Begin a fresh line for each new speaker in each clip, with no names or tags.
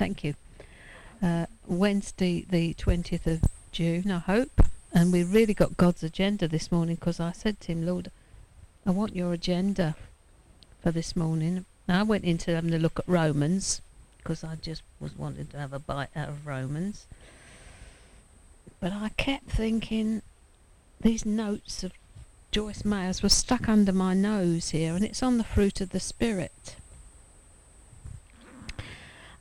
Thank you. Uh, Wednesday, the 20th of June, I hope. And we really got God's agenda this morning because I said to him, Lord, I want your agenda for this morning. Now, I went into having a look at Romans because I just was wanting to have a bite out of Romans. But I kept thinking these notes of Joyce Meyers were stuck under my nose here, and it's on the fruit of the Spirit.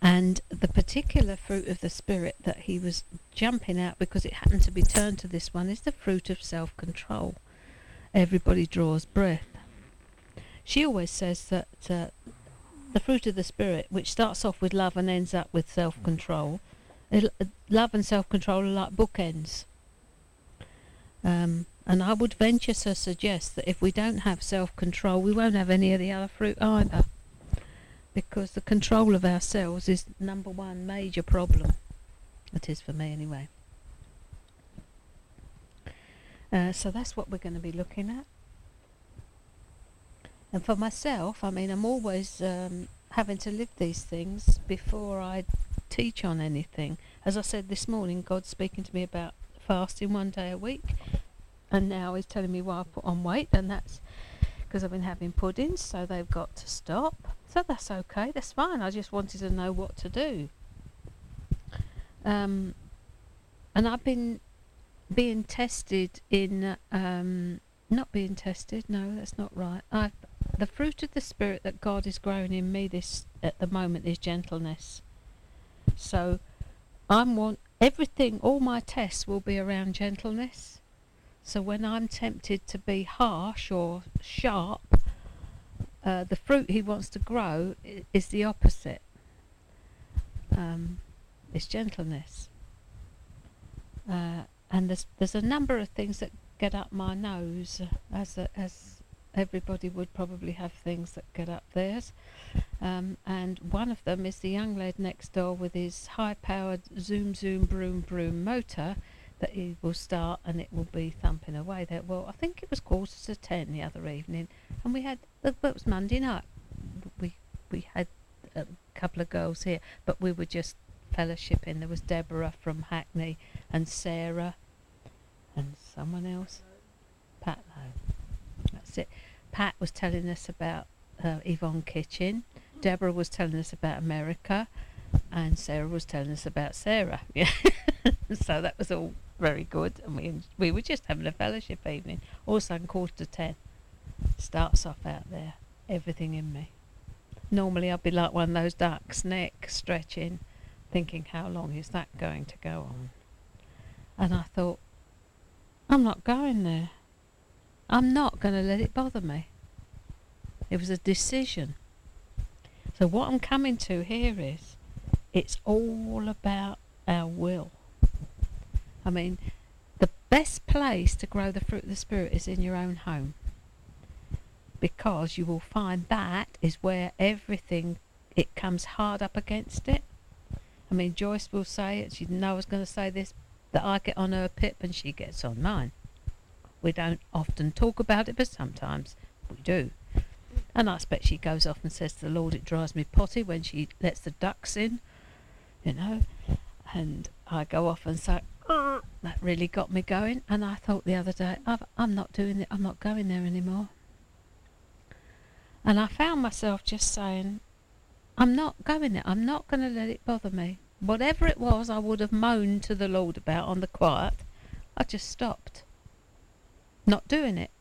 And the particular fruit of the Spirit that he was jumping out because it happened to be turned to this one is the fruit of self control. Everybody draws breath. She always says that uh, the fruit of the Spirit, which starts off with love and ends up with self control, love and self control are like bookends. Um, and I would venture to suggest that if we don't have self control, we won't have any of the other fruit either because the control of ourselves is number one major problem. It is for me anyway. Uh, so that's what we're going to be looking at. And for myself, I mean, I'm always um, having to live these things before I teach on anything. As I said this morning, God's speaking to me about fasting one day a week, and now He's telling me why I put on weight, and that's because I've been having puddings, so they've got to stop. So that's okay, that's fine. I just wanted to know what to do. Um, and I've been being tested in um, not being tested. No, that's not right. I've the fruit of the spirit that God is growing in me this at the moment is gentleness. So I'm want everything. All my tests will be around gentleness. So when I'm tempted to be harsh or sharp, uh, the fruit he wants to grow is the opposite. Um, it's gentleness. Uh, and there's there's a number of things that get up my nose, as a, as everybody would probably have things that get up theirs. Um, and one of them is the young lad next door with his high-powered zoom zoom broom broom motor that he will start and it will be thumping away there. Well, I think it was quarter to ten the other evening, and we had it was Monday night. We we had a couple of girls here, but we were just fellowshipping. There was Deborah from Hackney and Sarah and someone else. Pat, no, that's it. Pat was telling us about uh, Yvonne Kitchen. Deborah was telling us about America, and Sarah was telling us about Sarah. Yeah, so that was all very good, and we we were just having a fellowship evening. Also, quarter to ten starts off out there, everything in me. Normally, I'd be like one of those ducks, neck stretching, thinking, how long is that going to go on? And I thought, I'm not going there. I'm not going to let it bother me. It was a decision. So, what I'm coming to here is it's all about our will. I mean, the best place to grow the fruit of the Spirit is in your own home. Because you will find that is where everything, it comes hard up against it. I mean, Joyce will say it. She know I was going to say this, that I get on her pip and she gets on mine. We don't often talk about it, but sometimes we do. And I expect she goes off and says to the Lord, it drives me potty when she lets the ducks in, you know. And I go off and say, that really got me going. And I thought the other day, i am not doing it. I'm not going there anymore. And I found myself just saying, I'm not going there. I'm not going to let it bother me. Whatever it was I would have moaned to the Lord about on the quiet, I just stopped. Not doing it.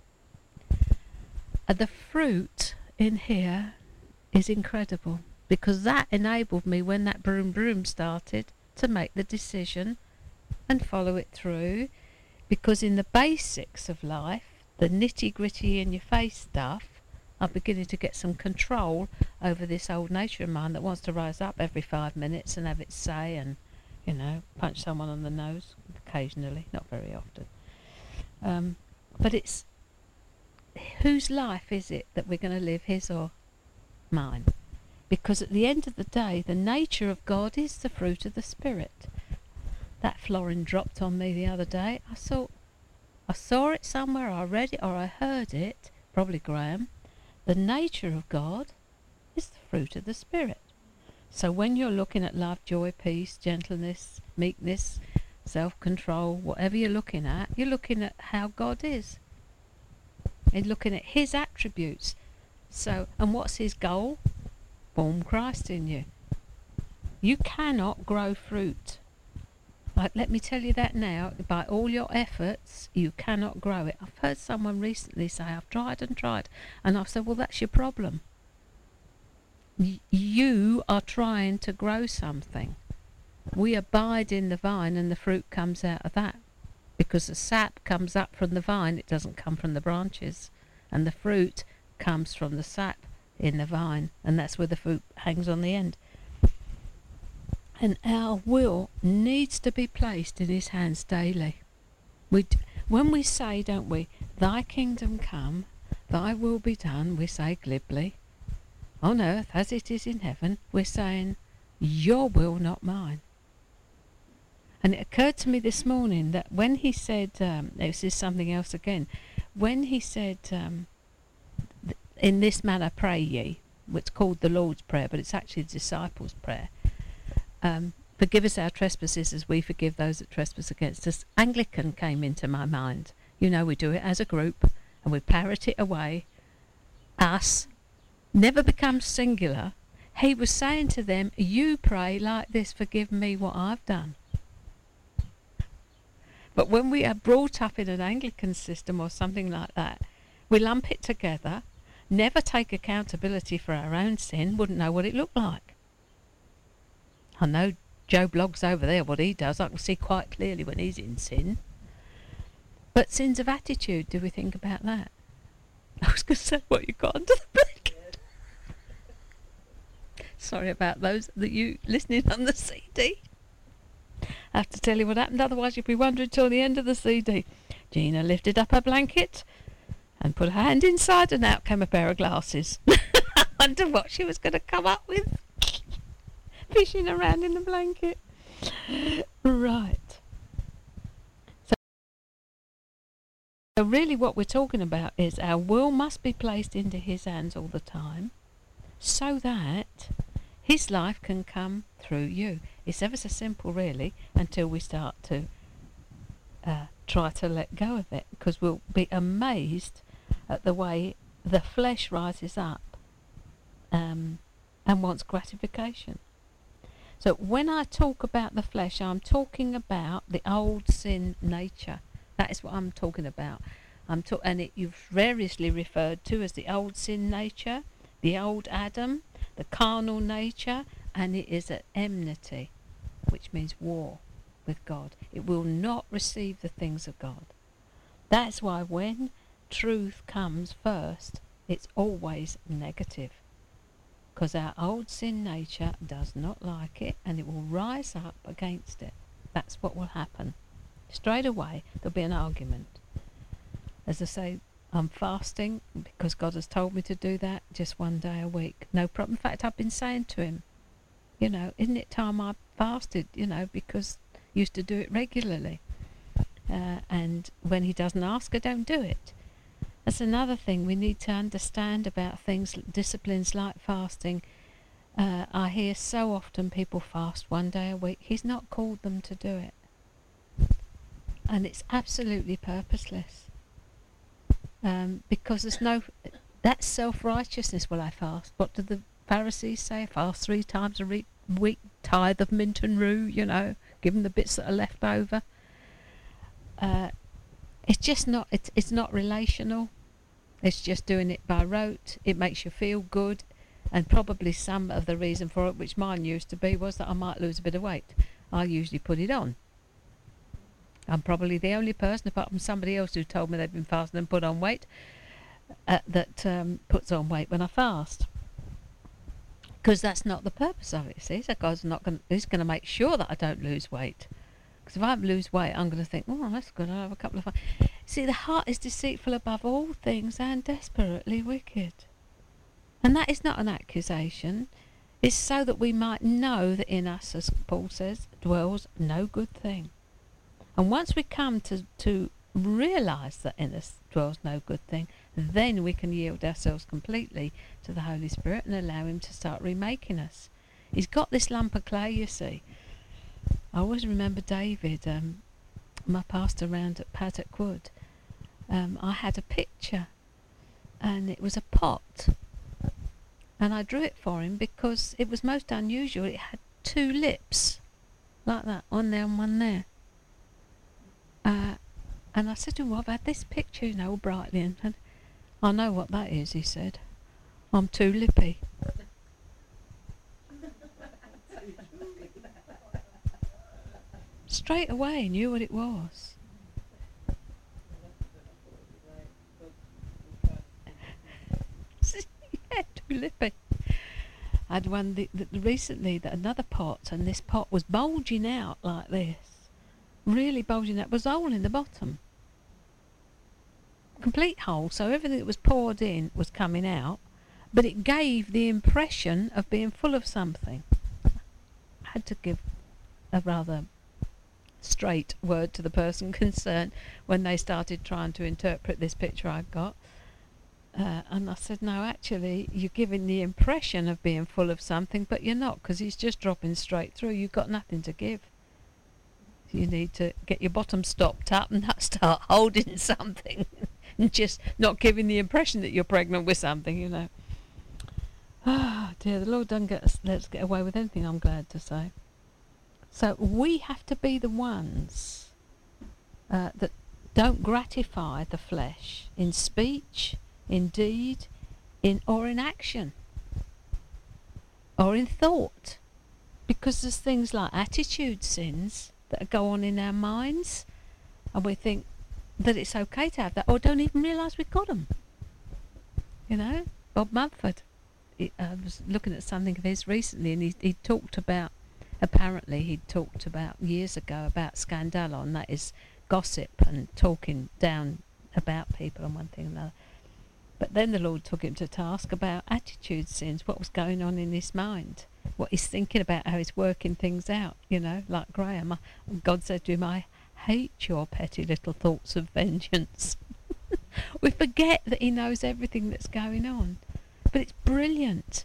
And the fruit in here is incredible because that enabled me when that broom broom started to make the decision and follow it through because in the basics of life, the nitty gritty in your face stuff, I'm beginning to get some control over this old nature of mine that wants to rise up every five minutes and have its say and, you know, punch someone on the nose occasionally, not very often. Um, but it's whose life is it that we're going to live, his or mine? Because at the end of the day, the nature of God is the fruit of the Spirit that florin dropped on me the other day. I saw, I saw it somewhere, I read it or I heard it, probably Graham. The nature of God is the fruit of the Spirit. So when you're looking at love, joy, peace, gentleness, meekness, self control, whatever you're looking at, you're looking at how God is. And looking at his attributes. So and what's his goal? Form Christ in you. You cannot grow fruit. Like let me tell you that now, by all your efforts, you cannot grow it. I've heard someone recently say, I've tried and tried and I've said, Well that's your problem. Y- you are trying to grow something we abide in the vine and the fruit comes out of that because the sap comes up from the vine it doesn't come from the branches and the fruit comes from the sap in the vine and that's where the fruit hangs on the end and our will needs to be placed in his hands daily we when we say don't we thy kingdom come thy will be done we say glibly on earth as it is in heaven we're saying your will not mine and it occurred to me this morning that when he said, um, this is something else again, when he said, um, in this manner pray ye, it's called the Lord's Prayer, but it's actually the disciples' prayer. Um, forgive us our trespasses as we forgive those that trespass against us. Anglican came into my mind. You know, we do it as a group and we parrot it away. Us never becomes singular. He was saying to them, You pray like this, forgive me what I've done. But when we are brought up in an Anglican system or something like that, we lump it together, never take accountability for our own sin, wouldn't know what it looked like. I know Joe Bloggs over there, what he does, I can see quite clearly when he's in sin. But sins of attitude, do we think about that? I was going to say what you got under the blanket. Sorry about those that you listening on the CD. I have to tell you what happened, otherwise you'll be wondering till the end of the CD. Gina lifted up her blanket and put her hand inside, and out came a pair of glasses. I wonder what she was going to come up with. Fishing around in the blanket. Right. So, really what we're talking about is our will must be placed into his hands all the time so that his life can come through you. It's ever so simple, really, until we start to uh, try to let go of it, because we'll be amazed at the way the flesh rises up um, and wants gratification. So when I talk about the flesh, I'm talking about the old sin nature. That is what I'm talking about. I'm ta- and it you've variously referred to as the old sin nature, the old Adam, the carnal nature, and it is at enmity, which means war with God. It will not receive the things of God. That's why when truth comes first, it's always negative. Because our old sin nature does not like it and it will rise up against it. That's what will happen. Straight away, there'll be an argument. As I say, I'm fasting because God has told me to do that just one day a week. No problem. In fact, I've been saying to him, you know, isn't it time I fasted, you know, because I used to do it regularly. Uh, and when he doesn't ask, I don't do it. That's another thing we need to understand about things, disciplines like fasting. Uh, I hear so often people fast one day a week. He's not called them to do it. And it's absolutely purposeless um, because there's no that's self-righteousness will I fast what do the Pharisees say fast three times a re- week tithe of mint and rue you know give them the bits that are left over uh, it's just not it's, it's not relational it's just doing it by rote it makes you feel good and probably some of the reason for it which mine used to be was that I might lose a bit of weight I usually put it on I'm probably the only person, apart from somebody else who told me they've been fasting and put on weight, uh, that um, puts on weight when I fast. Because that's not the purpose of it. See, so God's not going. He's going to make sure that I don't lose weight. Because if I lose weight, I'm going to think, oh, that's good. I'll have a couple of. See, the heart is deceitful above all things and desperately wicked. And that is not an accusation. It's so that we might know that in us, as Paul says, dwells no good thing. And once we come to, to realize that in us dwells no good thing, then we can yield ourselves completely to the Holy Spirit and allow Him to start remaking us. he's got this lump of clay, you see. I always remember David, um, my pastor round at Paddock Wood. Um, I had a picture, and it was a pot, and I drew it for him because it was most unusual. It had two lips, like that, one there and one there. Uh, and I said to him, well, I've had this picture, you know, and, and I know what that is, he said. I'm too lippy. Straight away knew what it was. Lippy. I had one the, the, recently that another pot, and this pot was bulging out like this, really bulging out. Was a hole in the bottom, complete hole. So everything that was poured in was coming out, but it gave the impression of being full of something. I had to give a rather straight word to the person concerned when they started trying to interpret this picture I got. Uh, and I said, no, actually, you're giving the impression of being full of something, but you're not, because he's just dropping straight through. You've got nothing to give. You need to get your bottom stopped up and not start holding something, and just not giving the impression that you're pregnant with something, you know. Oh, dear, the Lord doesn't get us, let us get away with anything, I'm glad to say. So we have to be the ones uh, that don't gratify the flesh in speech, in deed, in or in action, or in thought, because there's things like attitude sins that go on in our minds, and we think that it's okay to have that, or don't even realise we've got them. You know, Bob Mumford. I was looking at something of his recently, and he, he talked about apparently he talked about years ago about scandalon, that is gossip and talking down about people and one thing and another. But then the Lord took him to task about attitude sins, what was going on in his mind, what he's thinking about, how he's working things out, you know, like Graham. God said to him, I hate your petty little thoughts of vengeance. we forget that he knows everything that's going on. But it's brilliant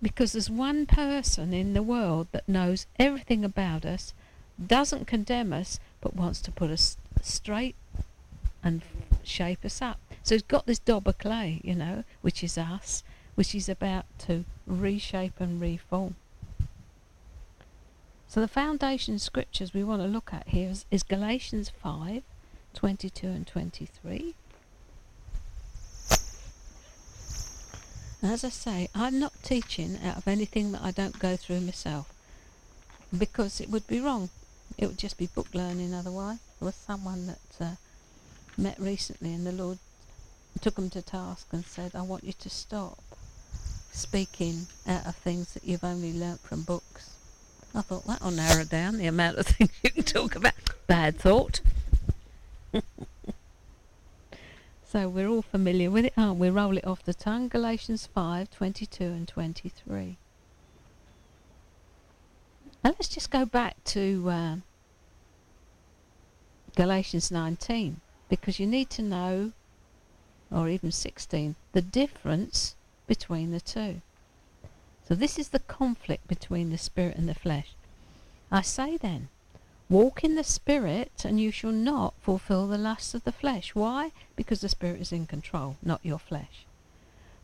because there's one person in the world that knows everything about us, doesn't condemn us, but wants to put us straight and shape us up. So he's got this dob of clay, you know, which is us, which is about to reshape and reform. So the foundation scriptures we want to look at here is, is Galatians 5, 22 and 23. As I say, I'm not teaching out of anything that I don't go through myself because it would be wrong. It would just be book learning otherwise. There was someone that uh, met recently and the Lord took him to task and said, I want you to stop speaking out of things that you've only learnt from books. I thought that'll narrow down the amount of things you can talk about. Bad thought. So we're all familiar with it, aren't we? Roll it off the tongue. Galatians 5, 22 and 23. And let's just go back to uh, Galatians 19, because you need to know, or even 16, the difference between the two. So this is the conflict between the spirit and the flesh. I say then, Walk in the Spirit, and you shall not fulfill the lusts of the flesh. Why? Because the Spirit is in control, not your flesh.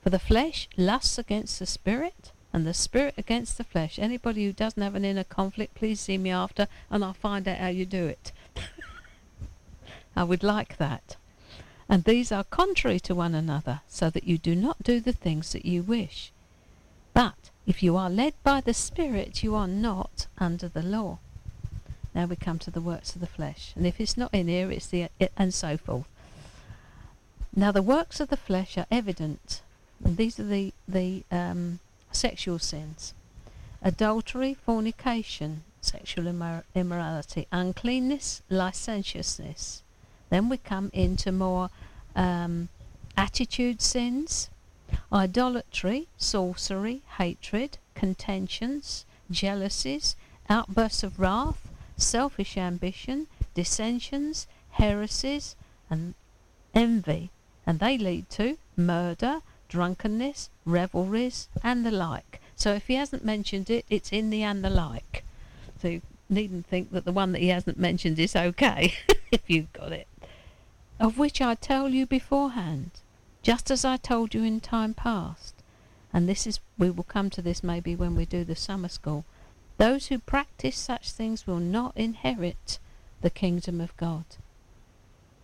For the flesh lusts against the Spirit, and the Spirit against the flesh. Anybody who doesn't have an inner conflict, please see me after, and I'll find out how you do it. I would like that. And these are contrary to one another, so that you do not do the things that you wish. But if you are led by the Spirit, you are not under the law. Now we come to the works of the flesh. And if it's not in here, it's the, it, and so forth. Now the works of the flesh are evident. And these are the, the um, sexual sins. Adultery, fornication, sexual immor- immorality, uncleanness, licentiousness. Then we come into more um, attitude sins, idolatry, sorcery, hatred, contentions, jealousies, outbursts of wrath, selfish ambition, dissensions, heresies, and envy, and they lead to murder, drunkenness, revelries, and the like. So if he hasn't mentioned it, it's in the and the like. So you needn't think that the one that he hasn't mentioned is okay if you've got it. Of which I tell you beforehand, just as I told you in time past. And this is, we will come to this maybe when we do the summer school. Those who practice such things will not inherit the kingdom of God.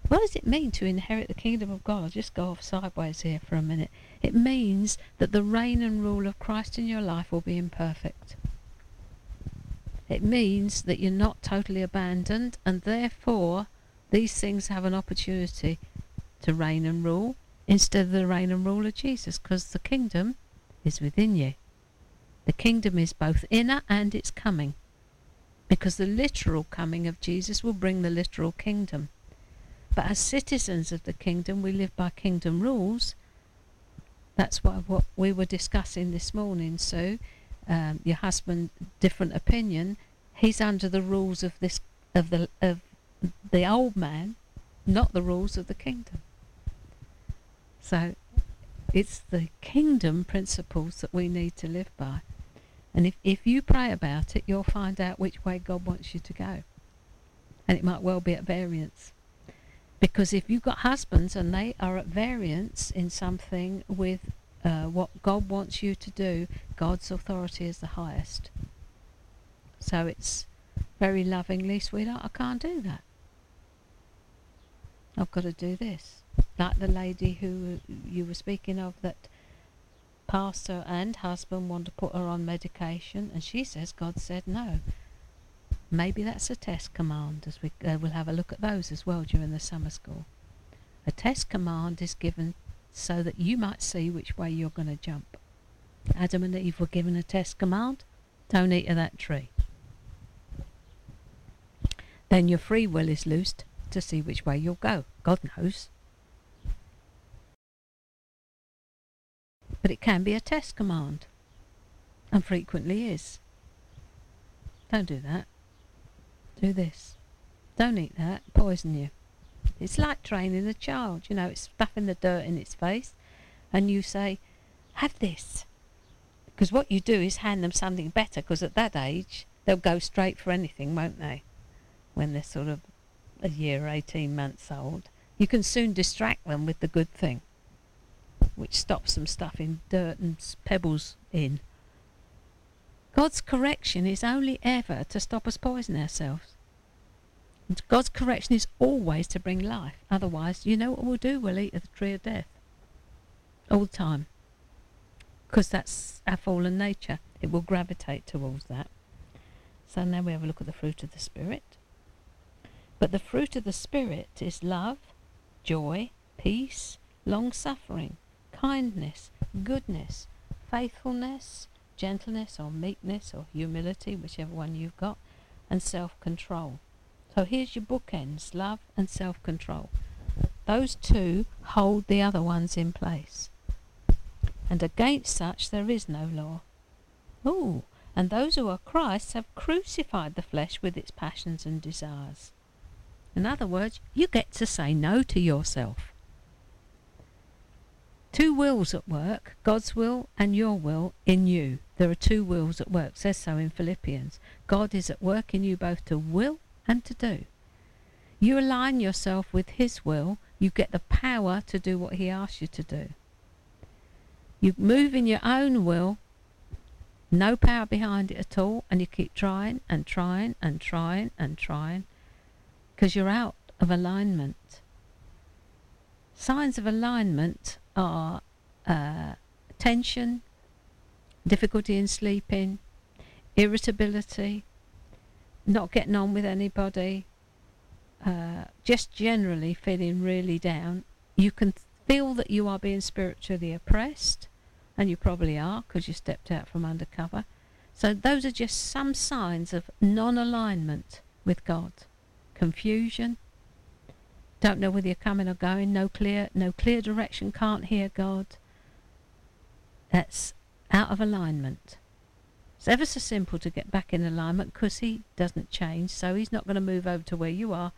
What does it mean to inherit the kingdom of God? I'll just go off sideways here for a minute. It means that the reign and rule of Christ in your life will be imperfect. It means that you're not totally abandoned, and therefore these things have an opportunity to reign and rule instead of the reign and rule of Jesus, because the kingdom is within you. The kingdom is both inner and it's coming. Because the literal coming of Jesus will bring the literal kingdom. But as citizens of the kingdom, we live by kingdom rules. That's what, what we were discussing this morning. So, um, your husband, different opinion. He's under the rules of this of the of the old man, not the rules of the kingdom. So, it's the kingdom principles that we need to live by. And if, if you pray about it, you'll find out which way God wants you to go. And it might well be at variance. Because if you've got husbands and they are at variance in something with uh, what God wants you to do, God's authority is the highest. So it's very lovingly, sweetheart, I can't do that. I've got to do this. Like the lady who you were speaking of that pastor and husband want to put her on medication, and she says God said no. Maybe that's a test command, as we uh, will have a look at those as well during the summer school. A test command is given so that you might see which way you're going to jump. Adam and Eve were given a test command don't eat of that tree. Then your free will is loosed to see which way you'll go. God knows. but it can be a test command, and frequently is. Don't do that. Do this. Don't eat that. Poison you. It's like training a child. You know, it's stuffing the dirt in its face, and you say, "Have this," because what you do is hand them something better. Because at that age, they'll go straight for anything, won't they? When they're sort of a year, eighteen months old, you can soon distract them with the good thing which stops some stuff in dirt and pebbles in. God's correction is only ever to stop us poisoning ourselves. God's correction is always to bring life. Otherwise, you know what we'll do? We'll eat of the tree of death. All the time. Because that's our fallen nature. It will gravitate towards that. So now we have a look at the fruit of the Spirit. But the fruit of the Spirit is love, joy, peace, long suffering, kindness, goodness, faithfulness, gentleness or meekness or humility, whichever one you've got, and self-control. So here's your bookends, love and self-control. Those two hold the other ones in place. And against such there is no law. Oh, and those who are Christ's have crucified the flesh with its passions and desires. In other words, you get to say no to yourself. Two wills at work, God's will and your will in you. There are two wills at work, says so in Philippians. God is at work in you both to will and to do. You align yourself with His will, you get the power to do what He asks you to do. You move in your own will, no power behind it at all, and you keep trying and trying and trying and trying because you're out of alignment. Signs of alignment are uh, tension, difficulty in sleeping, irritability, not getting on with anybody, uh, just generally feeling really down. You can feel that you are being spiritually oppressed, and you probably are because you stepped out from undercover. So those are just some signs of non-alignment with God. Confusion, don't know whether you're coming or going. No clear, no clear direction. Can't hear God. That's out of alignment. It's ever so simple to get back in alignment because he doesn't change, so he's not going to move over to where you are.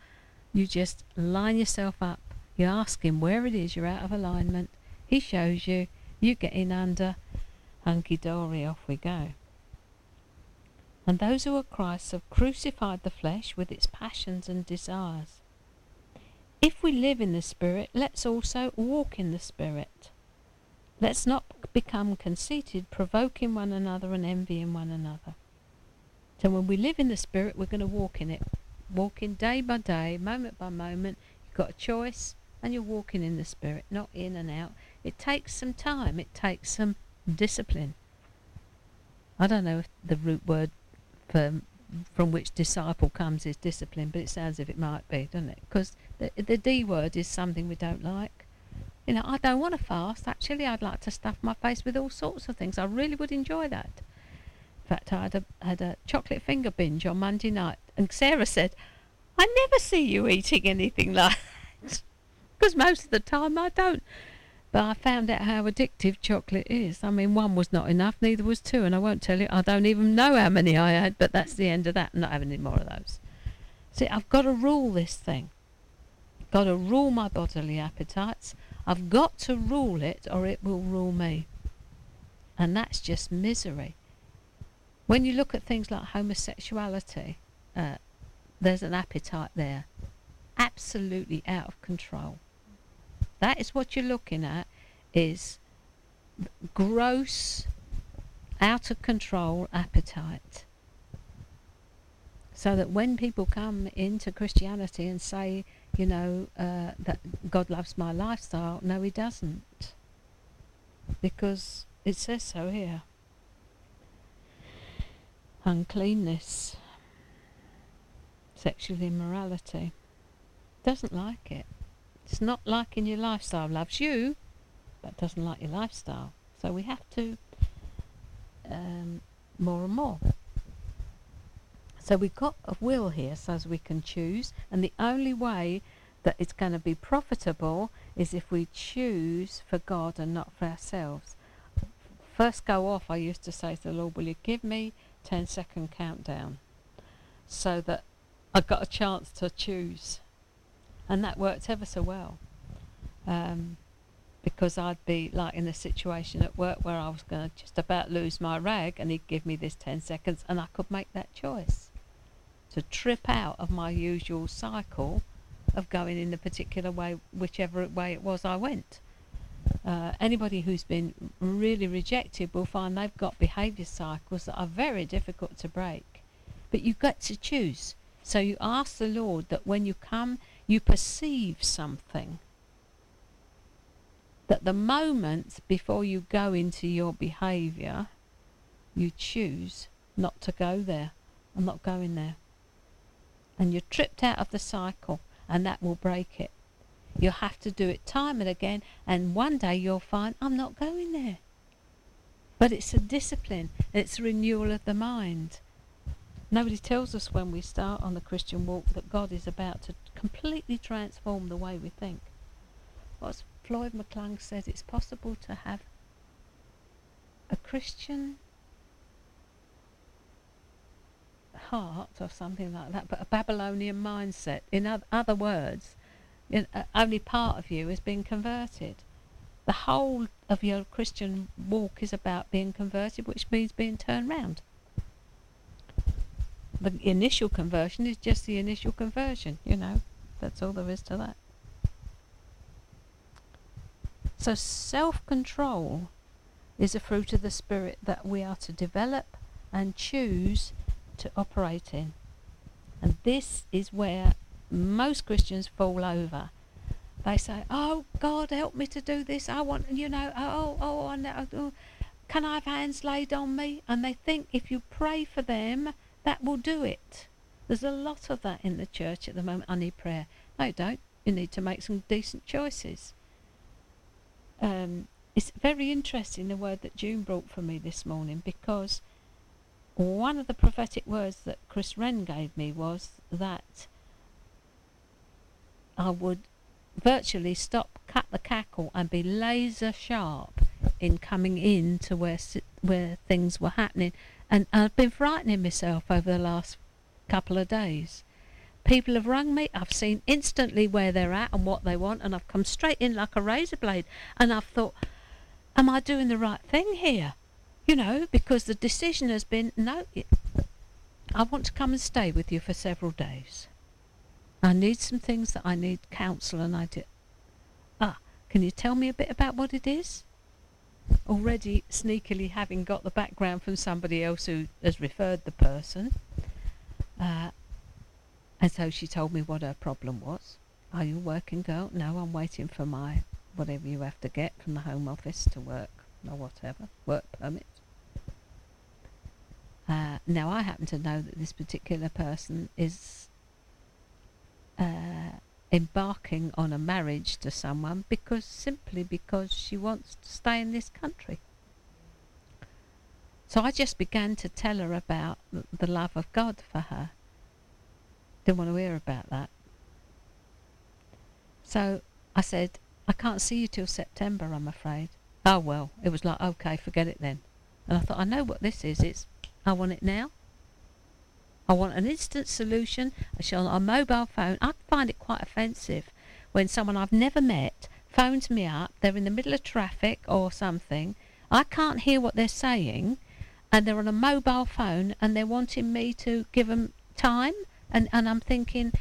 You just line yourself up. You ask him where it is you're out of alignment. He shows you. You get in under, hunky dory, off we go. And those who are Christ's have crucified the flesh with its passions and desires. If we live in the Spirit, let's also walk in the Spirit. Let's not become conceited, provoking one another and envying one another. So when we live in the Spirit, we're going to walk in it. Walking day by day, moment by moment. You've got a choice and you're walking in the Spirit, not in and out. It takes some time, it takes some discipline. I don't know if the root word for, from which disciple comes is discipline, but it sounds as if it might be, doesn't it? Because the, the D word is something we don't like. You know, I don't want to fast. Actually, I'd like to stuff my face with all sorts of things. I really would enjoy that. In fact, I had a, had a chocolate finger binge on Monday night, and Sarah said, I never see you eating anything like that. Because most of the time I don't. But I found out how addictive chocolate is. I mean, one was not enough, neither was two, and I won't tell you, I don't even know how many I had, but that's the end of that. I'm not having any more of those. See, I've got to rule this thing. I've Got to rule my bodily appetites. I've got to rule it, or it will rule me. And that's just misery. When you look at things like homosexuality, uh, there's an appetite there, absolutely out of control. That is what you're looking at is gross, out of control appetite. So that when people come into Christianity and say, you know, uh, that God loves my lifestyle, no, He doesn't. Because it says so here. Uncleanness, sexual immorality, doesn't like it. It's not liking your lifestyle. Loves you, but doesn't like your lifestyle. So we have to um, more and more. So we've got a will here so as we can choose, and the only way that it's going to be profitable is if we choose for God and not for ourselves. First go off, I used to say to the Lord, Will you give me 10 second countdown so that I've got a chance to choose? And that worked ever so well. Um, because I'd be like in a situation at work where I was going to just about lose my rag, and he'd give me this 10 seconds, and I could make that choice to trip out of my usual cycle of going in a particular way, whichever way it was I went. Uh, anybody who's been really rejected will find they've got behaviour cycles that are very difficult to break. But you've got to choose. So you ask the Lord that when you come you perceive something. That the moment before you go into your behaviour, you choose not to go there. I'm not going there. And you're tripped out of the cycle, and that will break it. You'll have to do it time and again, and one day you'll find, I'm not going there. But it's a discipline, it's a renewal of the mind. Nobody tells us when we start on the Christian walk that God is about to completely transform the way we think. What Floyd McClung says, it's possible to have a Christian heart or something like that, but a Babylonian mindset. In other words, in, uh, only part of you is being converted. The whole of your Christian walk is about being converted, which means being turned round the initial conversion is just the initial conversion, you know. That's all there is to that. So self control is a fruit of the Spirit that we are to develop and choose to operate in. And this is where most Christians fall over. They say, Oh, God, help me to do this. I want, you know, oh, oh, oh, oh, can I have hands laid on me? And they think if you pray for them, that will do it. There's a lot of that in the church at the moment. I need prayer. No, don't. You need to make some decent choices. Um, it's very interesting the word that June brought for me this morning because one of the prophetic words that Chris Wren gave me was that I would virtually stop, cut the cackle, and be laser sharp in coming in to where where things were happening and I've been frightening myself over the last couple of days. People have rung me, I've seen instantly where they're at and what they want, and I've come straight in like a razor blade. And I've thought, am I doing the right thing here? You know, because the decision has been no, I want to come and stay with you for several days. I need some things that I need counsel and I did. Ah, can you tell me a bit about what it is? Already sneakily having got the background from somebody else who has referred the person. Uh, and so she told me what her problem was. Are you a working girl? No, I'm waiting for my whatever you have to get from the Home Office to work or whatever, work permit. Uh, now, I happen to know that this particular person is uh, embarking on a marriage to someone because simply because she wants to stay in this country. So I just began to tell her about the love of God for her. Didn't want to hear about that. So I said, I can't see you till September, I'm afraid. Oh well, it was like, okay, forget it then. And I thought, I know what this is. It's I want it now. I want an instant solution. I shall on a mobile phone. I find it quite offensive when someone I've never met phones me up. They're in the middle of traffic or something. I can't hear what they're saying, and they're on a mobile phone and they're wanting me to give them time. And and I'm thinking,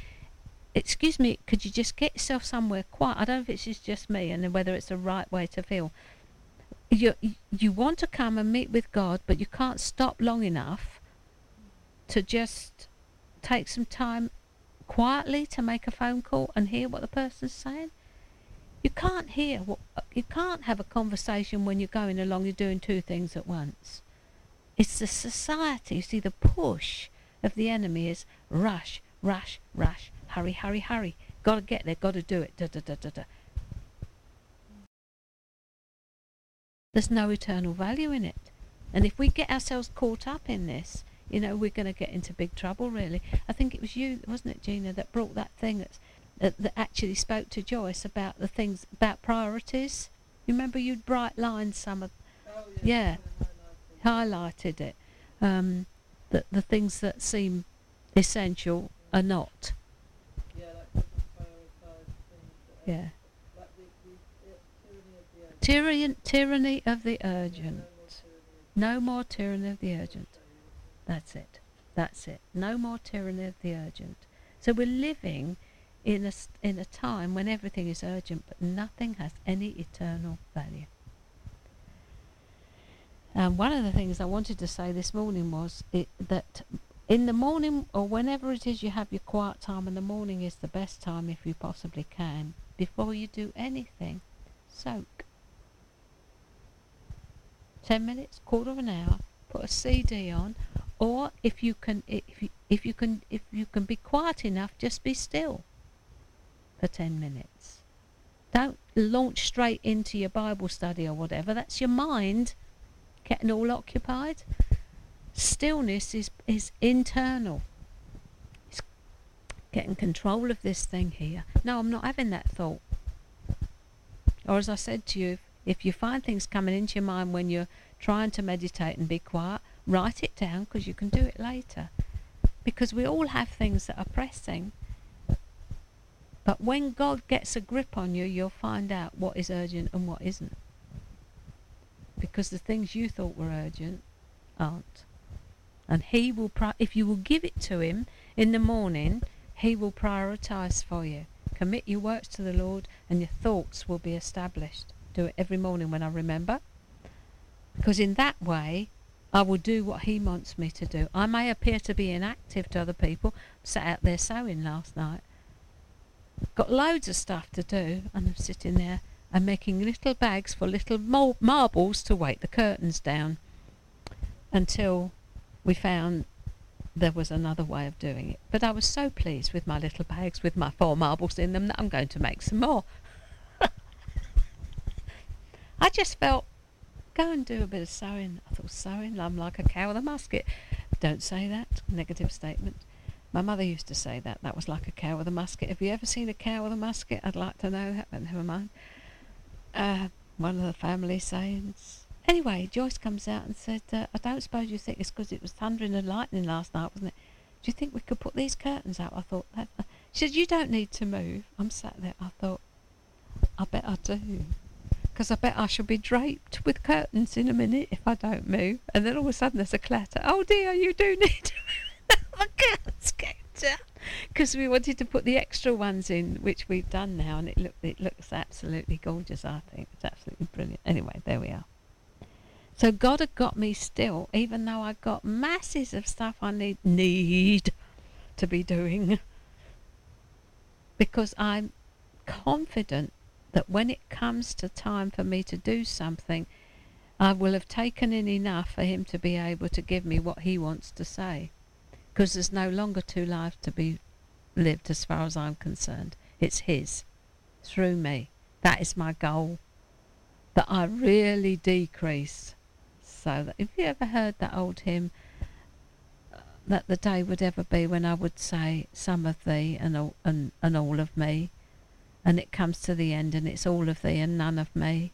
excuse me, could you just get yourself somewhere quiet? I don't know if it's just me and whether it's the right way to feel you you want to come and meet with God, but you can't stop long enough to just take some time quietly to make a phone call and hear what the person's saying. You can't hear what you can't have a conversation when you're going along. You're doing two things at once. It's the society. You see, the push of the enemy is rush, rush, rush, hurry, hurry, hurry. Got to get there. Got to do it. Da da da da da. There's no eternal value in it. And if we get ourselves caught up in this, you know, we're going to get into big trouble, really. I think it was you, wasn't it, Gina, that brought that thing that's, that, that actually spoke to Joyce about the things, about priorities. You remember you'd bright lined some of,
oh, yeah,
yeah highlighted it. Um, that the things that seem essential are not.
Yeah, like
yeah. Tyranny, tyranny of the urgent. No more tyranny of the urgent. That's it. That's it. No more tyranny of the urgent. So we're living in a, in a time when everything is urgent, but nothing has any eternal value. And one of the things I wanted to say this morning was it, that in the morning or whenever it is you have your quiet time, and the morning is the best time if you possibly can, before you do anything, soak. 10 minutes, quarter of an hour, put a CD on, or if you can, if you, if you can, if you can be quiet enough, just be still for 10 minutes. Don't launch straight into your Bible study or whatever. That's your mind getting all occupied. Stillness is, is internal. It's getting control of this thing here. No, I'm not having that thought. Or as I said to you, if you find things coming into your mind when you're trying to meditate and be quiet, write it down because you can do it later. Because we all have things that are pressing. But when God gets a grip on you, you'll find out what is urgent and what isn't. Because the things you thought were urgent aren't. And He will, pri- if you will give it to Him in the morning, He will prioritize for you. Commit your works to the Lord, and your thoughts will be established do it every morning when I remember. Because in that way, I will do what he wants me to do. I may appear to be inactive to other people. Sat out there sewing last night. Got loads of stuff to do, and I'm sitting there and making little bags for little marbles to weight the curtains down until we found there was another way of doing it. But I was so pleased with my little bags with my four marbles in them that I'm going to make some more. I just felt, go and do a bit of sewing. I thought, sewing? I'm like a cow with a musket. Don't say that. Negative statement. My mother used to say that. That was like a cow with a musket. Have you ever seen a cow with a musket? I'd like to know that, but never mind. Uh, one of the family sayings. Anyway, Joyce comes out and said, uh, I don't suppose you think it's because it was thundering and lightning last night, wasn't it? Do you think we could put these curtains out? I thought, that, uh, she said, you don't need to move. I'm sat there. I thought, I bet I do because I bet I shall be draped with curtains in a minute if I don't move. And then all of a sudden there's a clatter. Oh dear, you do need the curtains down. Because we wanted to put the extra ones in, which we've done now, and it look it looks absolutely gorgeous. I think it's absolutely brilliant. Anyway, there we are. So God had got me still, even though I've got masses of stuff I need need to be doing, because I'm confident that when it comes to time for me to do something, I will have taken in enough for Him to be able to give me what He wants to say. Because there's no longer two lives to be lived as far as I'm concerned. It's His through me. That is my goal. That I really decrease. So that if you ever heard that old hymn, uh, that the day would ever be when I would say some of thee and all, and, and all of me, and it comes to the end and it's all of thee and none of me.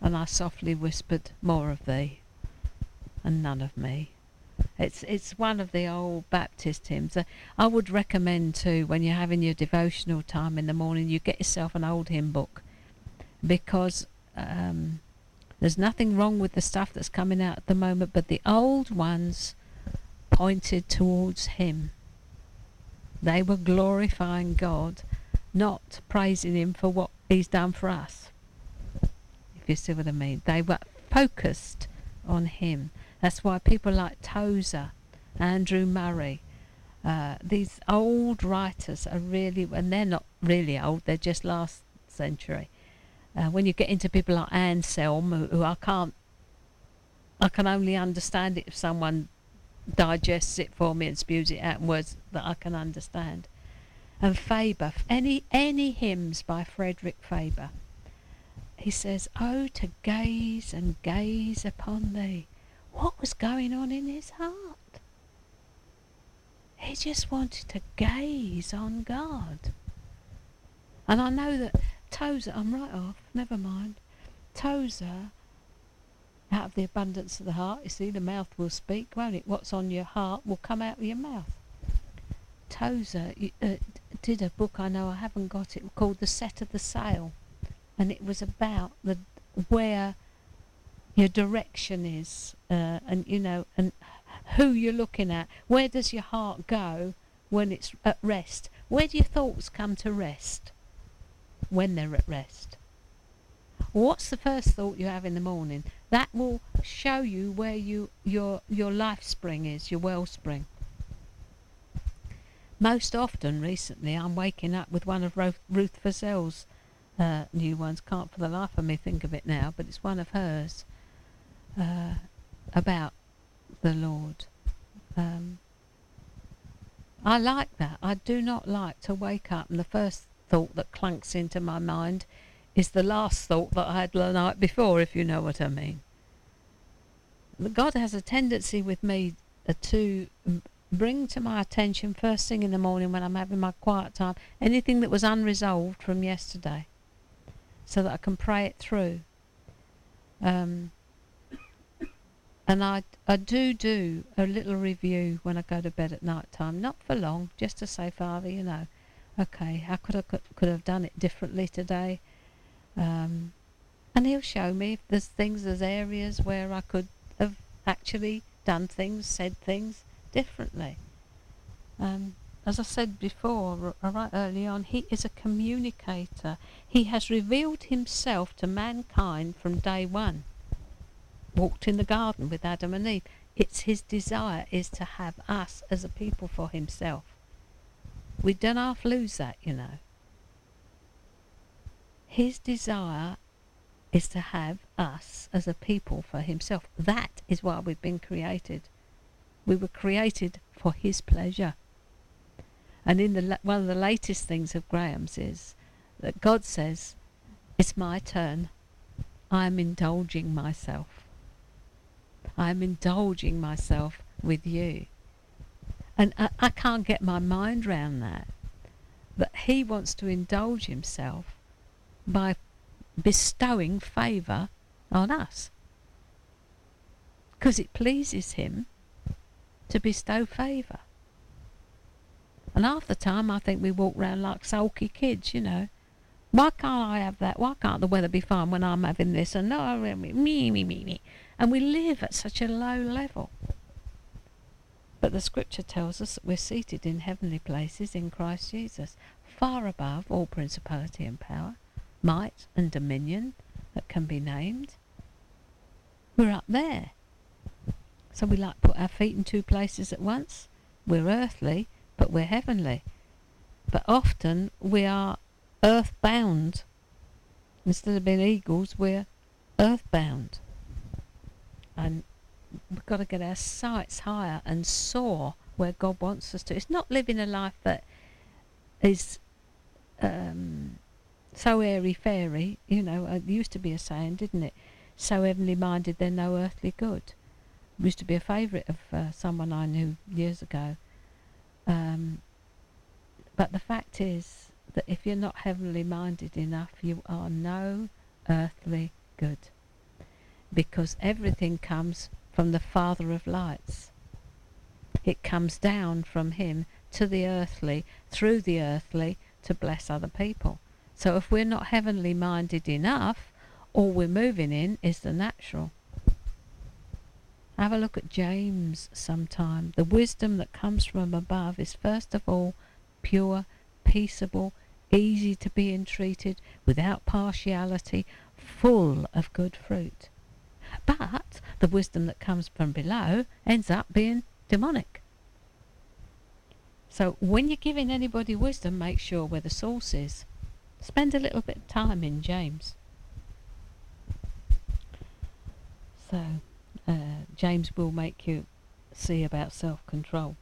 And I softly whispered more of thee and none of me. It's it's one of the old Baptist hymns. Uh, I would recommend too when you're having your devotional time in the morning, you get yourself an old hymn book because um, there's nothing wrong with the stuff that's coming out at the moment, but the old ones pointed towards Him. They were glorifying God, not praising Him for what He's done for us. If you see what I mean, they were focused on Him. That's why people like Tozer, Andrew Murray, uh, these old writers are really, and they're not really old, they're just last century. Uh, when you get into people like Anselm, who, who I can't, I can only understand it if someone digests it for me and spews it out in words that I can understand. And Faber, any any hymns by Frederick Faber, he says, "Oh, to gaze and gaze upon thee." What was going on in his heart? He just wanted to gaze on God. And I know that Tozer, I'm right off, never mind. Tozer, out of the abundance of the heart, you see, the mouth will speak, won't it? What's on your heart will come out of your mouth. Tozer uh, did a book, I know I haven't got it, called The Set of the Sail. And it was about the where your direction is, uh, and you know, and who you're looking at. Where does your heart go when it's at rest? Where do your thoughts come to rest when they're at rest? What's the first thought you have in the morning? That will show you where you your your life spring is, your wellspring. Most often, recently, I'm waking up with one of Ruth, Ruth Fazal's uh, new ones. Can't for the life of me think of it now, but it's one of hers uh, about the Lord. Um, I like that. I do not like to wake up and the first thought that clunks into my mind is the last thought that I had the night before, if you know what I mean. God has a tendency with me uh, to bring to my attention first thing in the morning when I'm having my quiet time anything that was unresolved from yesterday so that I can pray it through. Um, and I, I do do a little review when I go to bed at night time, not for long, just to say, Father, you know, okay, how could I could, could have done it differently today? Um, and he'll show me if there's things, there's areas where I could have actually done things, said things differently. Um, as I said before, right early on, he is a communicator. He has revealed himself to mankind from day one walked in the garden with Adam and Eve. It's his desire is to have us as a people for himself. We don't half lose that, you know. His desire is to have us as a people for himself. That is why we've been created. We were created for his pleasure. And in the one of the latest things of Graham's is that God says, "It's my turn. I am indulging myself." I'm indulging myself with you. And I, I can't get my mind round that. That he wants to indulge himself by bestowing favour on us. Because it pleases him to bestow favour. And half the time I think we walk round like sulky kids, you know. Why can't I have that? Why can't the weather be fine when I'm having this? And oh, no, me, me, me, me. And we live at such a low level. But the scripture tells us that we're seated in heavenly places in Christ Jesus, far above all principality and power, might and dominion that can be named. We're up there. So we like put our feet in two places at once. We're earthly, but we're heavenly. But often we are earthbound. Instead of being eagles, we're earthbound. And we've got to get our sights higher and soar where God wants us to. It's not living a life that is um, so airy fairy. You know, it used to be a saying, didn't it? So heavenly minded, they're no earthly good. Used to be a favourite of uh, someone I knew years ago. Um, but the fact is that if you're not heavenly minded enough, you are no earthly good. Because everything comes from the Father of lights. It comes down from Him to the earthly, through the earthly, to bless other people. So if we're not heavenly minded enough, all we're moving in is the natural. Have a look at James sometime. The wisdom that comes from above is first of all pure, peaceable, easy to be entreated, without partiality, full of good fruit. But the wisdom that comes from below ends up being demonic. So when you're giving anybody wisdom, make sure where the source is. Spend a little bit of time in James. So James will make you see about self-control.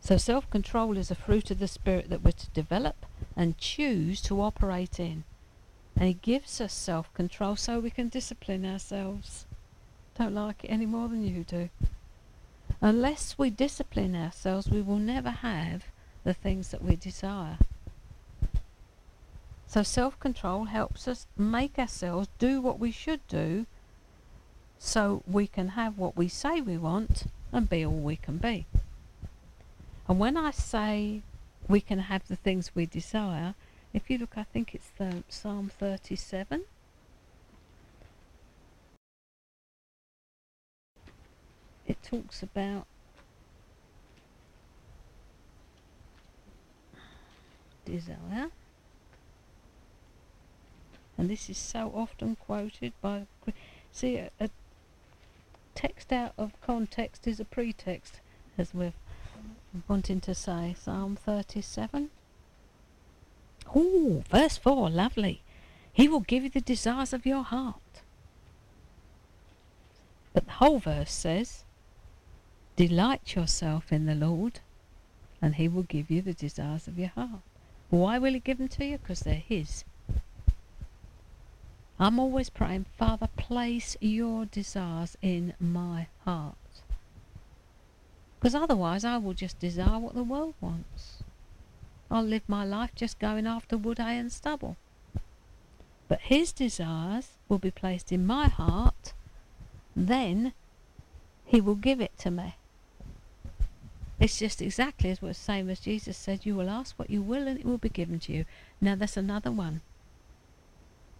So self-control is a fruit of the spirit that we're to develop and choose to operate in. And he gives us self-control so we can discipline ourselves. Don't like it any more than you do. Unless we discipline ourselves, we will never have the things that we desire. So self-control helps us make ourselves do what we should do so we can have what we say we want and be all we can be. And when I say we can have the things we desire, if you look, I think it's the Psalm 37. It talks about desire. And this is so often quoted by. See, a, a text out of context is a pretext, as we're wanting to say. Psalm 37. Oh, verse 4, lovely. He will give you the desires of your heart. But the whole verse says, Delight yourself in the Lord, and he will give you the desires of your heart. Why will he give them to you? Because they're his. I'm always praying, Father, place your desires in my heart. Because otherwise I will just desire what the world wants. I'll live my life just going after wood, hay and stubble. But his desires will be placed in my heart, then he will give it to me. It's just exactly as the same as Jesus said, you will ask what you will and it will be given to you. Now that's another one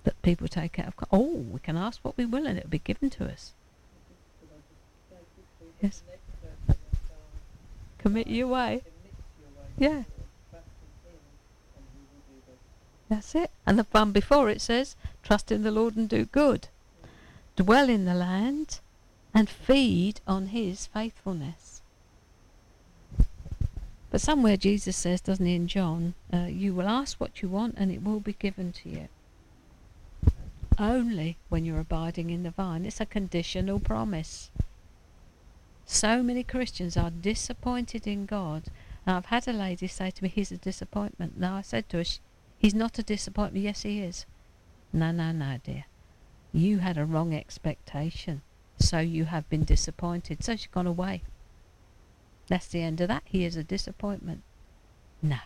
that people take out of oh we can ask what we will and it'll be given to us. Yes. Commit your way. Yeah. That's it. And the one before it says trust in the lord and do good. Dwell in the land and feed on his faithfulness. But somewhere jesus says doesn't he in john uh, you will ask what you want and it will be given to you only when you're abiding in the vine. It's a conditional promise. So many Christians are disappointed in God. I've had a lady say to me, He's a disappointment. Now I said to her, He's not a disappointment. Yes, He is. No, no, no, dear. You had a wrong expectation. So you have been disappointed. So she's gone away. That's the end of that. He is a disappointment. No.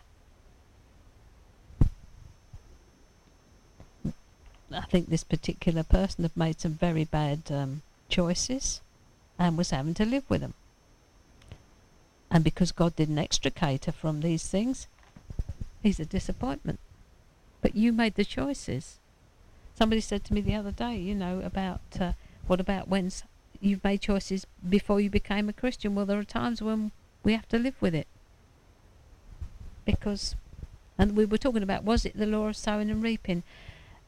I think this particular person had made some very bad um, choices and was having to live with them. And because God didn't extricate her from these things, he's a disappointment. but you made the choices. Somebody said to me the other day, you know, about uh, what about when you've made choices before you became a Christian? Well, there are times when we have to live with it because, and we were talking about was it the law of sowing and reaping?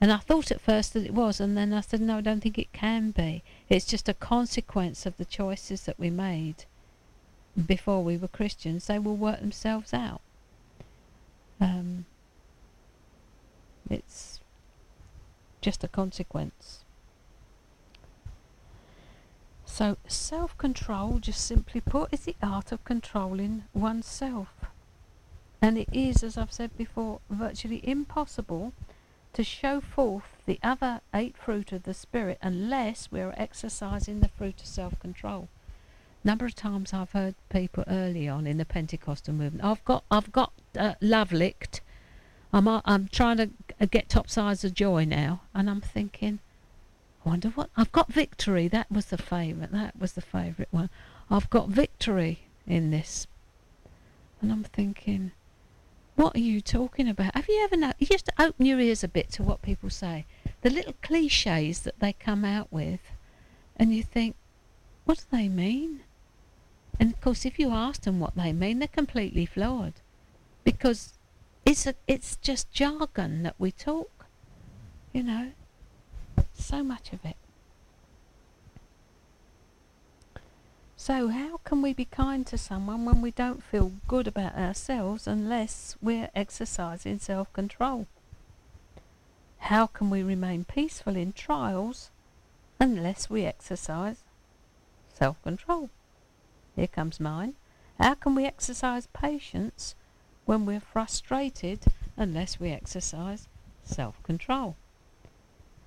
And I thought at first that it was, and then I said, no, I don't think it can be. It's just a consequence of the choices that we made before we were Christians. They will work themselves out. Um, it's just a consequence. So, self control, just simply put, is the art of controlling oneself. And it is, as I've said before, virtually impossible to show forth the other eight fruit of the Spirit unless we're exercising the fruit of self control. Number of times I've heard people early on in the Pentecostal movement, I've got, I've got uh, love licked. I'm, uh, I'm trying to get top sides of joy now, and I'm thinking, I wonder what I've got victory. That was the favourite. That was the favourite one. I've got victory in this, and I'm thinking, what are you talking about? Have you ever know? You just open your ears a bit to what people say, the little cliches that they come out with, and you think, what do they mean? And of course, if you ask them what they mean, they're completely flawed, because it's a, it's just jargon that we talk, you know. So much of it. So, how can we be kind to someone when we don't feel good about ourselves unless we're exercising self control? How can we remain peaceful in trials unless we exercise self control? Here comes mine. How can we exercise patience when we're frustrated unless we exercise self control?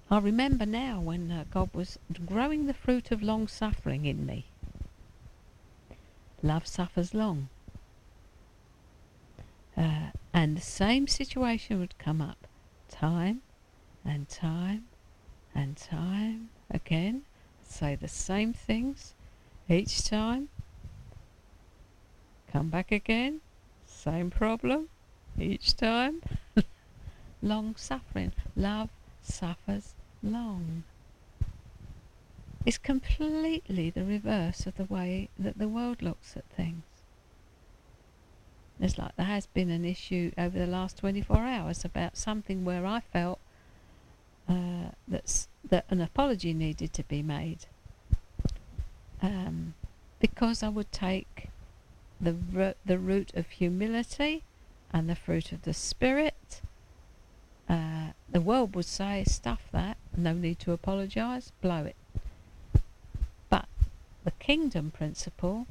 I remember now when uh, God was growing the fruit of long suffering in me. Love suffers long. Uh, and the same situation would come up time and time and time again. Say the same things each time. Come back again. Same problem each time. long suffering. Love suffers long. It's completely the reverse of the way that the world looks at things. It's like there has been an issue over the last 24 hours about something where I felt uh, that's, that an apology needed to be made. Um, because I would take the, the root of humility and the fruit of the Spirit. Uh, the world would say, stuff that, no need to apologise, blow it. The kingdom principle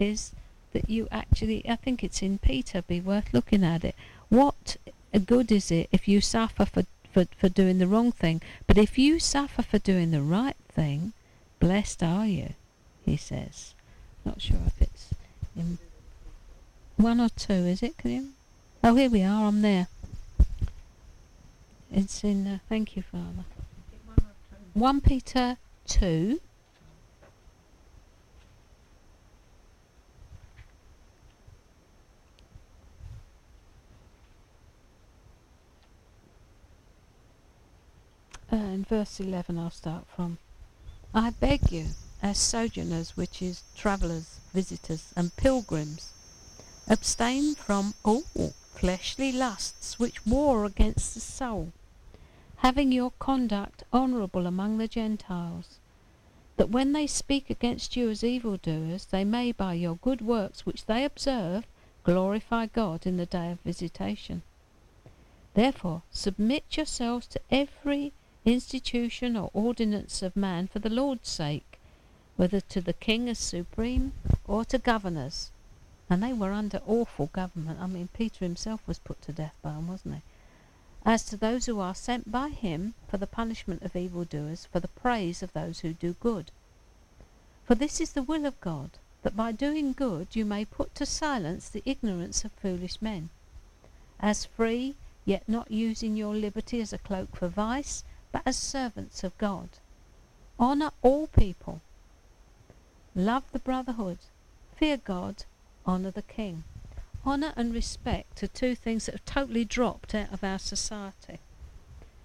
is that you actually, I think it's in Peter, be worth looking at it. What good is it if you suffer for, for, for doing the wrong thing? But if you suffer for doing the right thing, blessed are you, he says. Not sure if it's in one or two, is it? Can you? Oh, here we are. I'm there. It's in. Uh, thank you, Father. One Peter two. Uh, in verse 11, I'll start from. I beg you, as sojourners, which is travellers, visitors, and pilgrims, abstain from all fleshly lusts which war against the soul, having your conduct honourable among the Gentiles, that when they speak against you as evildoers, they may by your good works which they observe glorify God in the day of visitation. Therefore, submit yourselves to every institution or ordinance of man for the Lord's sake, whether to the king as supreme or to governors. And they were under awful government. I mean, Peter himself was put to death by them, wasn't he? As to those who are sent by him for the punishment of evildoers, for the praise of those who do good. For this is the will of God, that by doing good you may put to silence the ignorance of foolish men. As free, yet not using your liberty as a cloak for vice, but as servants of God. Honour all people. Love the brotherhood. Fear God. Honour the king. Honour and respect are two things that have totally dropped out of our society.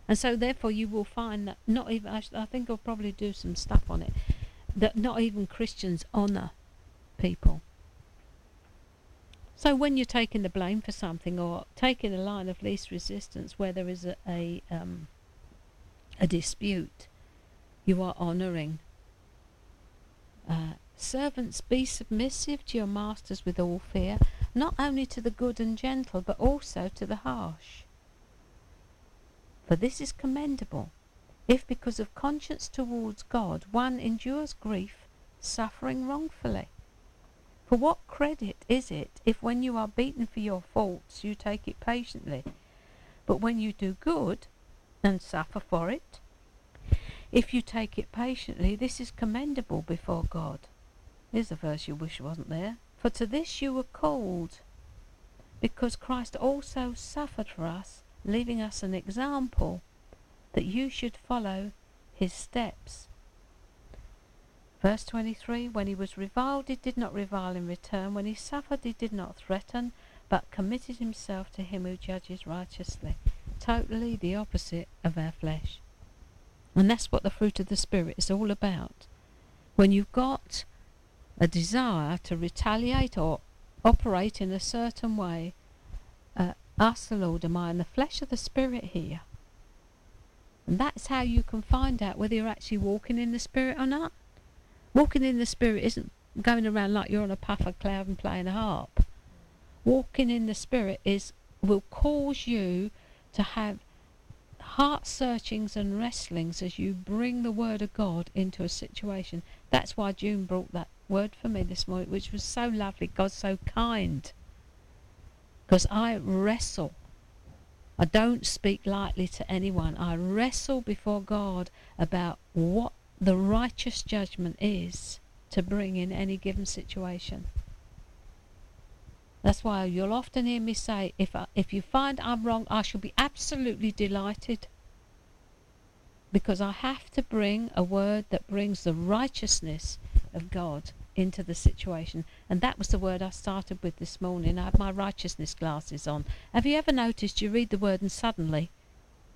And so, therefore, you will find that not even, I, I think I'll probably do some stuff on it, that not even Christians honour people. So, when you're taking the blame for something or taking a line of least resistance where there is a, a, um, a dispute, you are honouring. Uh, Servants, be submissive to your masters with all fear, not only to the good and gentle, but also to the harsh. For this is commendable, if because of conscience towards God one endures grief, suffering wrongfully. For what credit is it if when you are beaten for your faults you take it patiently, but when you do good and suffer for it, if you take it patiently, this is commendable before God. Here's a verse you wish wasn't there. For to this you were called, because Christ also suffered for us, leaving us an example that you should follow his steps. Verse 23 When he was reviled, he did not revile in return. When he suffered, he did not threaten, but committed himself to him who judges righteously. Totally the opposite of our flesh. And that's what the fruit of the Spirit is all about. When you've got a desire to retaliate or operate in a certain way, uh, the Lord, am I in the flesh of the Spirit here? And that's how you can find out whether you're actually walking in the Spirit or not. Walking in the Spirit isn't going around like you're on a puff of cloud and playing a harp. Walking in the Spirit is will cause you to have heart searchings and wrestlings as you bring the Word of God into a situation. That's why June brought that word for me this morning, which was so lovely. God's so kind. Because I wrestle. I don't speak lightly to anyone. I wrestle before God about what the righteous judgment is to bring in any given situation. That's why you'll often hear me say, if, I, if you find I'm wrong, I shall be absolutely delighted. Because I have to bring a word that brings the righteousness of God into the situation. And that was the word I started with this morning. I had my righteousness glasses on. Have you ever noticed you read the word and suddenly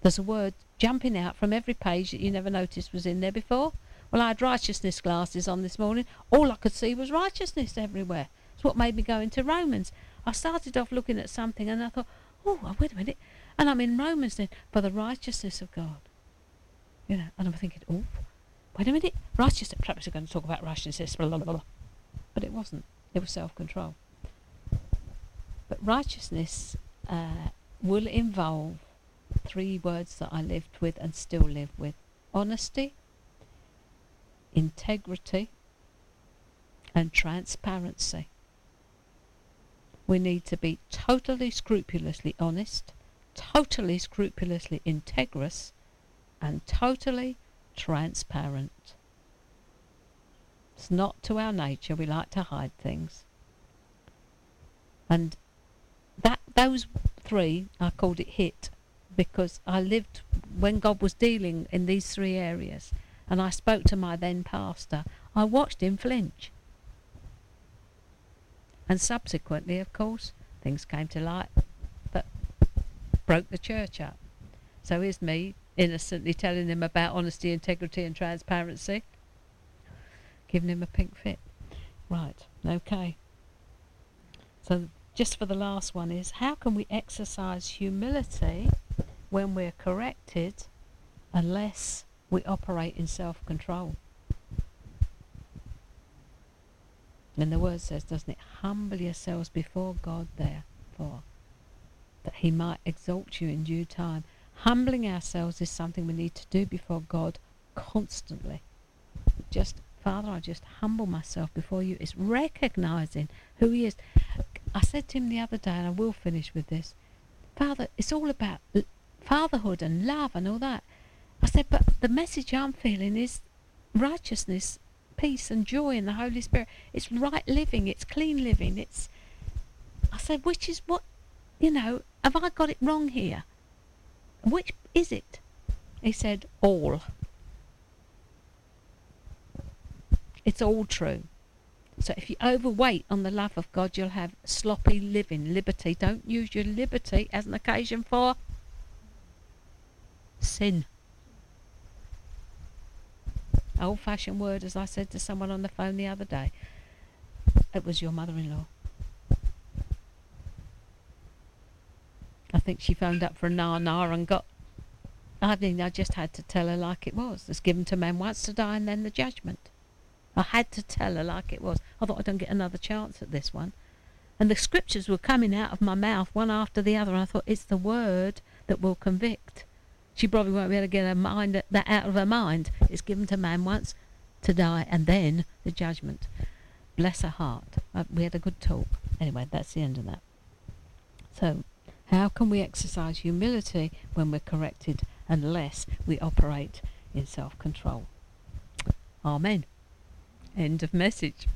there's a word jumping out from every page that you never noticed was in there before? Well, I had righteousness glasses on this morning. All I could see was righteousness everywhere. It's what made me go into Romans. I started off looking at something and I thought, oh, wait a minute. And I'm in Romans then, for the righteousness of God. You know, and I'm thinking, oh, wait a minute, righteousness. Perhaps we're going to talk about righteousness, blah, blah, blah. But it wasn't. It was self control. But righteousness uh, will involve three words that I lived with and still live with honesty, integrity, and transparency. We need to be totally scrupulously honest, totally scrupulously integrous, and totally transparent. It's not to our nature. We like to hide things. And that those three, I called it hit because I lived when God was dealing in these three areas and I spoke to my then pastor, I watched him flinch. And subsequently, of course, things came to light that broke the church up. So here's me innocently telling him about honesty, integrity, and transparency, giving him a pink fit. Right, okay. So just for the last one is how can we exercise humility when we're corrected unless we operate in self control? And the word says, doesn't it? Humble yourselves before God, therefore, that He might exalt you in due time. Humbling ourselves is something we need to do before God constantly. Just, Father, I just humble myself before you. It's recognizing who He is. I said to him the other day, and I will finish with this Father, it's all about fatherhood and love and all that. I said, but the message I'm feeling is righteousness peace and joy in the Holy Spirit. It's right living, it's clean living. It's I said, which is what you know, have I got it wrong here? Which is it? He said, All. It's all true. So if you overweight on the love of God, you'll have sloppy living, liberty. Don't use your liberty as an occasion for sin. Old fashioned word, as I said to someone on the phone the other day. It was your mother in law. I think she phoned up for a na na and got. I mean, I just had to tell her like it was. It's given to man once to die and then the judgment. I had to tell her like it was. I thought I don't get another chance at this one. And the scriptures were coming out of my mouth one after the other, and I thought it's the word that will convict. She probably won't be able to get her mind that out of her mind. It's given to man once to die and then the judgment. Bless her heart. Uh, we had a good talk. Anyway, that's the end of that. So, how can we exercise humility when we're corrected unless we operate in self control? Amen. End of message.